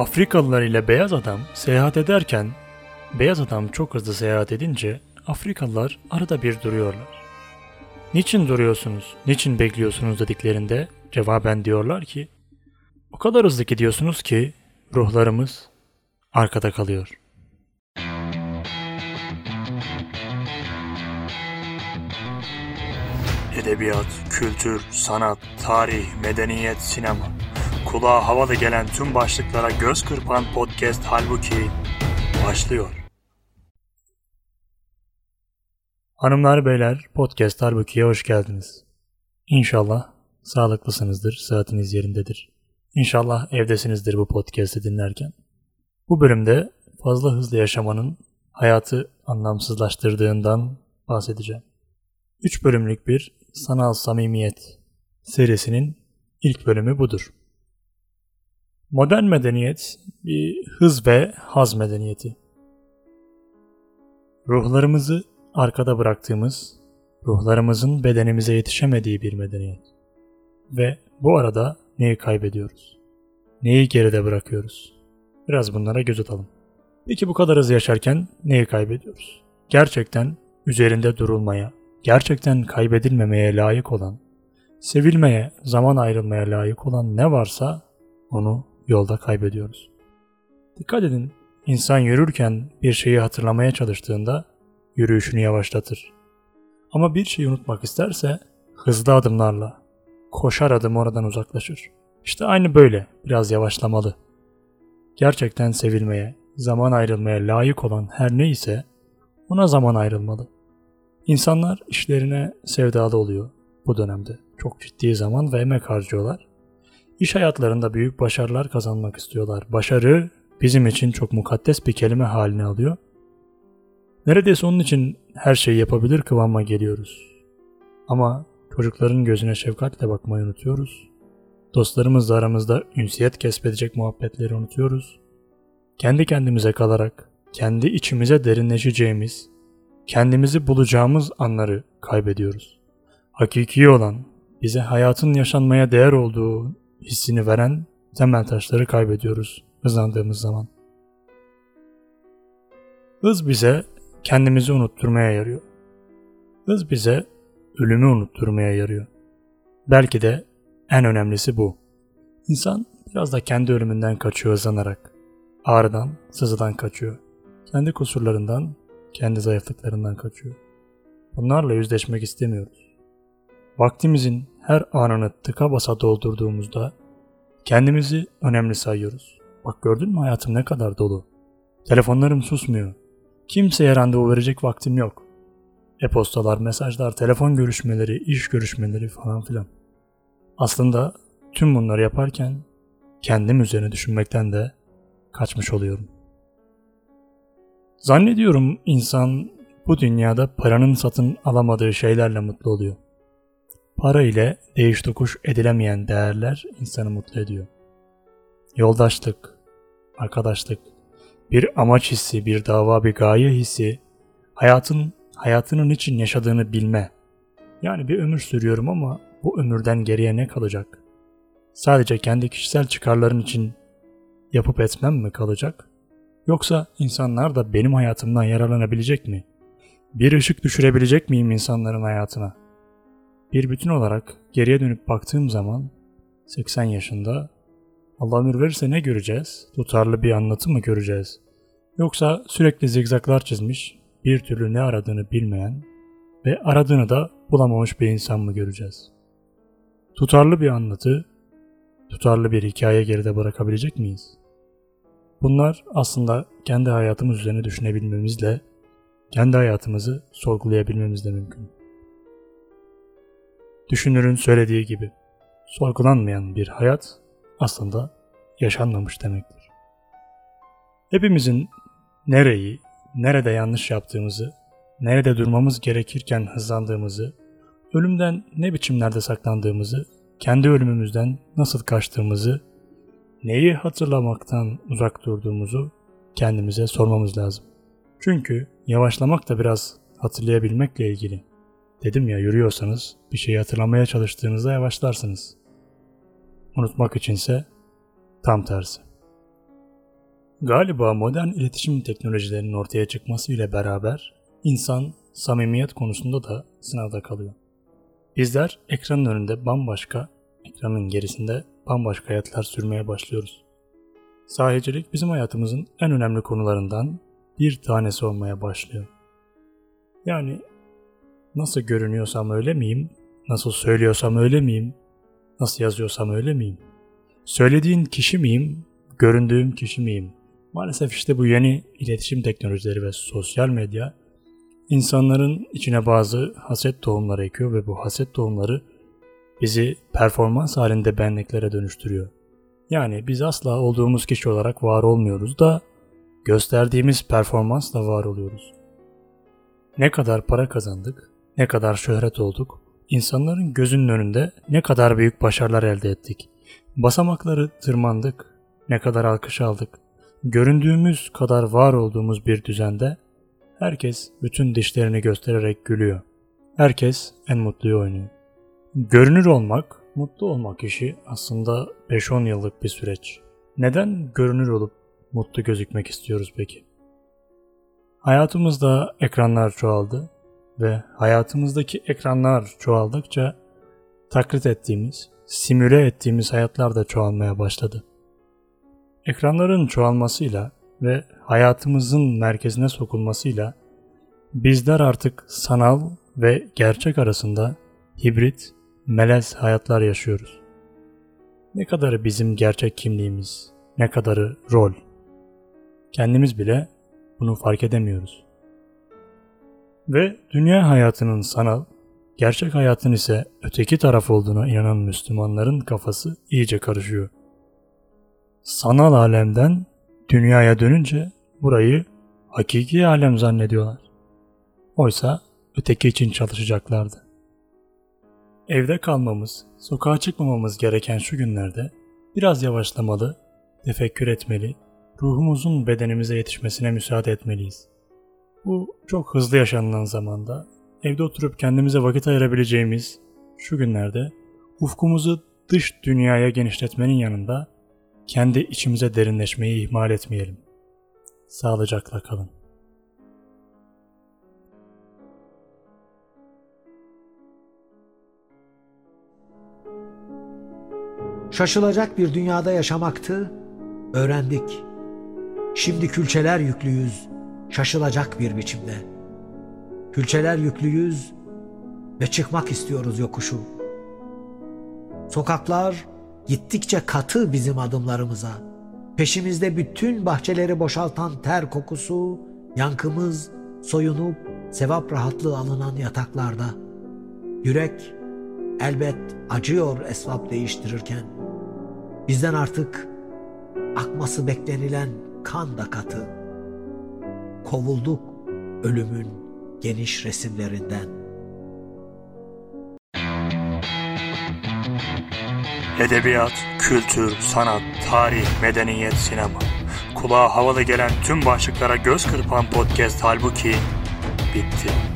Afrikalılar ile beyaz adam seyahat ederken beyaz adam çok hızlı seyahat edince Afrikalılar arada bir duruyorlar. Niçin duruyorsunuz, niçin bekliyorsunuz dediklerinde cevaben diyorlar ki o kadar hızlı gidiyorsunuz ki ruhlarımız arkada kalıyor. Edebiyat, kültür, sanat, tarih, medeniyet, sinema. Kulağa havalı gelen tüm başlıklara göz kırpan podcast halbuki başlıyor. Hanımlar beyler podcast halbuki'ye hoş geldiniz. İnşallah sağlıklısınızdır, saatiniz yerindedir. İnşallah evdesinizdir bu podcast'i dinlerken. Bu bölümde fazla hızlı yaşamanın hayatı anlamsızlaştırdığından bahsedeceğim. 3 bölümlük bir sanal samimiyet serisinin ilk bölümü budur. Modern medeniyet bir hız ve haz medeniyeti. Ruhlarımızı arkada bıraktığımız, ruhlarımızın bedenimize yetişemediği bir medeniyet. Ve bu arada neyi kaybediyoruz? Neyi geride bırakıyoruz? Biraz bunlara göz atalım. Peki bu kadar hızlı yaşarken neyi kaybediyoruz? Gerçekten üzerinde durulmaya, gerçekten kaybedilmemeye layık olan, sevilmeye, zaman ayrılmaya layık olan ne varsa onu yolda kaybediyoruz. Dikkat edin, insan yürürken bir şeyi hatırlamaya çalıştığında yürüyüşünü yavaşlatır. Ama bir şeyi unutmak isterse hızlı adımlarla, koşar adım oradan uzaklaşır. İşte aynı böyle biraz yavaşlamalı. Gerçekten sevilmeye, zaman ayrılmaya layık olan her neyse ona zaman ayrılmalı. İnsanlar işlerine sevdalı oluyor bu dönemde. Çok ciddi zaman ve emek harcıyorlar. İş hayatlarında büyük başarılar kazanmak istiyorlar. Başarı bizim için çok mukaddes bir kelime haline alıyor. Neredeyse onun için her şeyi yapabilir kıvama geliyoruz. Ama çocukların gözüne şefkatle bakmayı unutuyoruz. Dostlarımızla aramızda ünsiyet kesbedecek muhabbetleri unutuyoruz. Kendi kendimize kalarak, kendi içimize derinleşeceğimiz, kendimizi bulacağımız anları kaybediyoruz. Hakiki olan, bize hayatın yaşanmaya değer olduğu hissini veren temel taşları kaybediyoruz hızlandığımız zaman. Hız bize kendimizi unutturmaya yarıyor. Hız bize ölümü unutturmaya yarıyor. Belki de en önemlisi bu. İnsan biraz da kendi ölümünden kaçıyor hızlanarak. Ağrıdan, sızıdan kaçıyor. Kendi kusurlarından, kendi zayıflıklarından kaçıyor. Bunlarla yüzleşmek istemiyoruz. Vaktimizin her anını tıka basa doldurduğumuzda kendimizi önemli sayıyoruz. Bak gördün mü hayatım ne kadar dolu. Telefonlarım susmuyor. Kimseye randevu verecek vaktim yok. E-postalar, mesajlar, telefon görüşmeleri, iş görüşmeleri falan filan. Aslında tüm bunları yaparken kendim üzerine düşünmekten de kaçmış oluyorum. Zannediyorum insan bu dünyada paranın satın alamadığı şeylerle mutlu oluyor. Para ile değiş tokuş edilemeyen değerler insanı mutlu ediyor. Yoldaşlık, arkadaşlık, bir amaç hissi, bir dava, bir gaye hissi, hayatın hayatının için yaşadığını bilme. Yani bir ömür sürüyorum ama bu ömürden geriye ne kalacak? Sadece kendi kişisel çıkarların için yapıp etmem mi kalacak? Yoksa insanlar da benim hayatımdan yararlanabilecek mi? Bir ışık düşürebilecek miyim insanların hayatına? Bir bütün olarak geriye dönüp baktığım zaman 80 yaşında Allah ömür verirse ne göreceğiz? Tutarlı bir anlatı mı göreceğiz? Yoksa sürekli zigzaklar çizmiş, bir türlü ne aradığını bilmeyen ve aradığını da bulamamış bir insan mı göreceğiz? Tutarlı bir anlatı, tutarlı bir hikaye geride bırakabilecek miyiz? Bunlar aslında kendi hayatımız üzerine düşünebilmemizle, kendi hayatımızı sorgulayabilmemizle mümkün. Düşünürün söylediği gibi, sorgulanmayan bir hayat aslında yaşanmamış demektir. Hepimizin nereyi, nerede yanlış yaptığımızı, nerede durmamız gerekirken hızlandığımızı, ölümden ne biçimlerde saklandığımızı, kendi ölümümüzden nasıl kaçtığımızı, neyi hatırlamaktan uzak durduğumuzu kendimize sormamız lazım. Çünkü yavaşlamak da biraz hatırlayabilmekle ilgili. Dedim ya yürüyorsanız bir şeyi hatırlamaya çalıştığınızda yavaşlarsınız. Unutmak içinse tam tersi. Galiba modern iletişim teknolojilerinin ortaya çıkması ile beraber insan samimiyet konusunda da sınavda kalıyor. Bizler ekranın önünde bambaşka, ekranın gerisinde bambaşka hayatlar sürmeye başlıyoruz. Sahicilik bizim hayatımızın en önemli konularından bir tanesi olmaya başlıyor. Yani nasıl görünüyorsam öyle miyim? Nasıl söylüyorsam öyle miyim? Nasıl yazıyorsam öyle miyim? Söylediğin kişi miyim? Göründüğüm kişi miyim? Maalesef işte bu yeni iletişim teknolojileri ve sosyal medya insanların içine bazı haset tohumları ekiyor ve bu haset tohumları bizi performans halinde benliklere dönüştürüyor. Yani biz asla olduğumuz kişi olarak var olmuyoruz da gösterdiğimiz performansla var oluyoruz. Ne kadar para kazandık, ne kadar şöhret olduk, insanların gözünün önünde ne kadar büyük başarılar elde ettik. Basamakları tırmandık, ne kadar alkış aldık. Göründüğümüz kadar var olduğumuz bir düzende herkes bütün dişlerini göstererek gülüyor. Herkes en mutluyu oynuyor. Görünür olmak, mutlu olmak işi aslında 5-10 yıllık bir süreç. Neden görünür olup mutlu gözükmek istiyoruz peki? Hayatımızda ekranlar çoğaldı ve hayatımızdaki ekranlar çoğaldıkça taklit ettiğimiz, simüle ettiğimiz hayatlar da çoğalmaya başladı. Ekranların çoğalmasıyla ve hayatımızın merkezine sokulmasıyla bizler artık sanal ve gerçek arasında hibrit, melez hayatlar yaşıyoruz. Ne kadarı bizim gerçek kimliğimiz, ne kadarı rol. Kendimiz bile bunu fark edemiyoruz. Ve dünya hayatının sanal, gerçek hayatın ise öteki taraf olduğuna inanan Müslümanların kafası iyice karışıyor. Sanal alemden dünyaya dönünce burayı hakiki alem zannediyorlar. Oysa öteki için çalışacaklardı. Evde kalmamız, sokağa çıkmamamız gereken şu günlerde biraz yavaşlamalı, tefekkür etmeli, ruhumuzun bedenimize yetişmesine müsaade etmeliyiz. Bu çok hızlı yaşanılan zamanda evde oturup kendimize vakit ayırabileceğimiz şu günlerde ufkumuzu dış dünyaya genişletmenin yanında kendi içimize derinleşmeyi ihmal etmeyelim. Sağlıcakla kalın. Şaşılacak bir dünyada yaşamaktı, öğrendik. Şimdi külçeler yüklüyüz, şaşılacak bir biçimde. Külçeler yüklüyüz ve çıkmak istiyoruz yokuşu. Sokaklar gittikçe katı bizim adımlarımıza. Peşimizde bütün bahçeleri boşaltan ter kokusu, yankımız soyunup sevap rahatlığı alınan yataklarda. Yürek elbet acıyor esvap değiştirirken. Bizden artık akması beklenilen kan da katı. Kovulduk ölümün geniş resimlerinden. Edebiyat, kültür, sanat, tarih, medeniyet, sinema. Kulağa havalı gelen tüm başlıklara göz kırpan podcast halbuki bitti.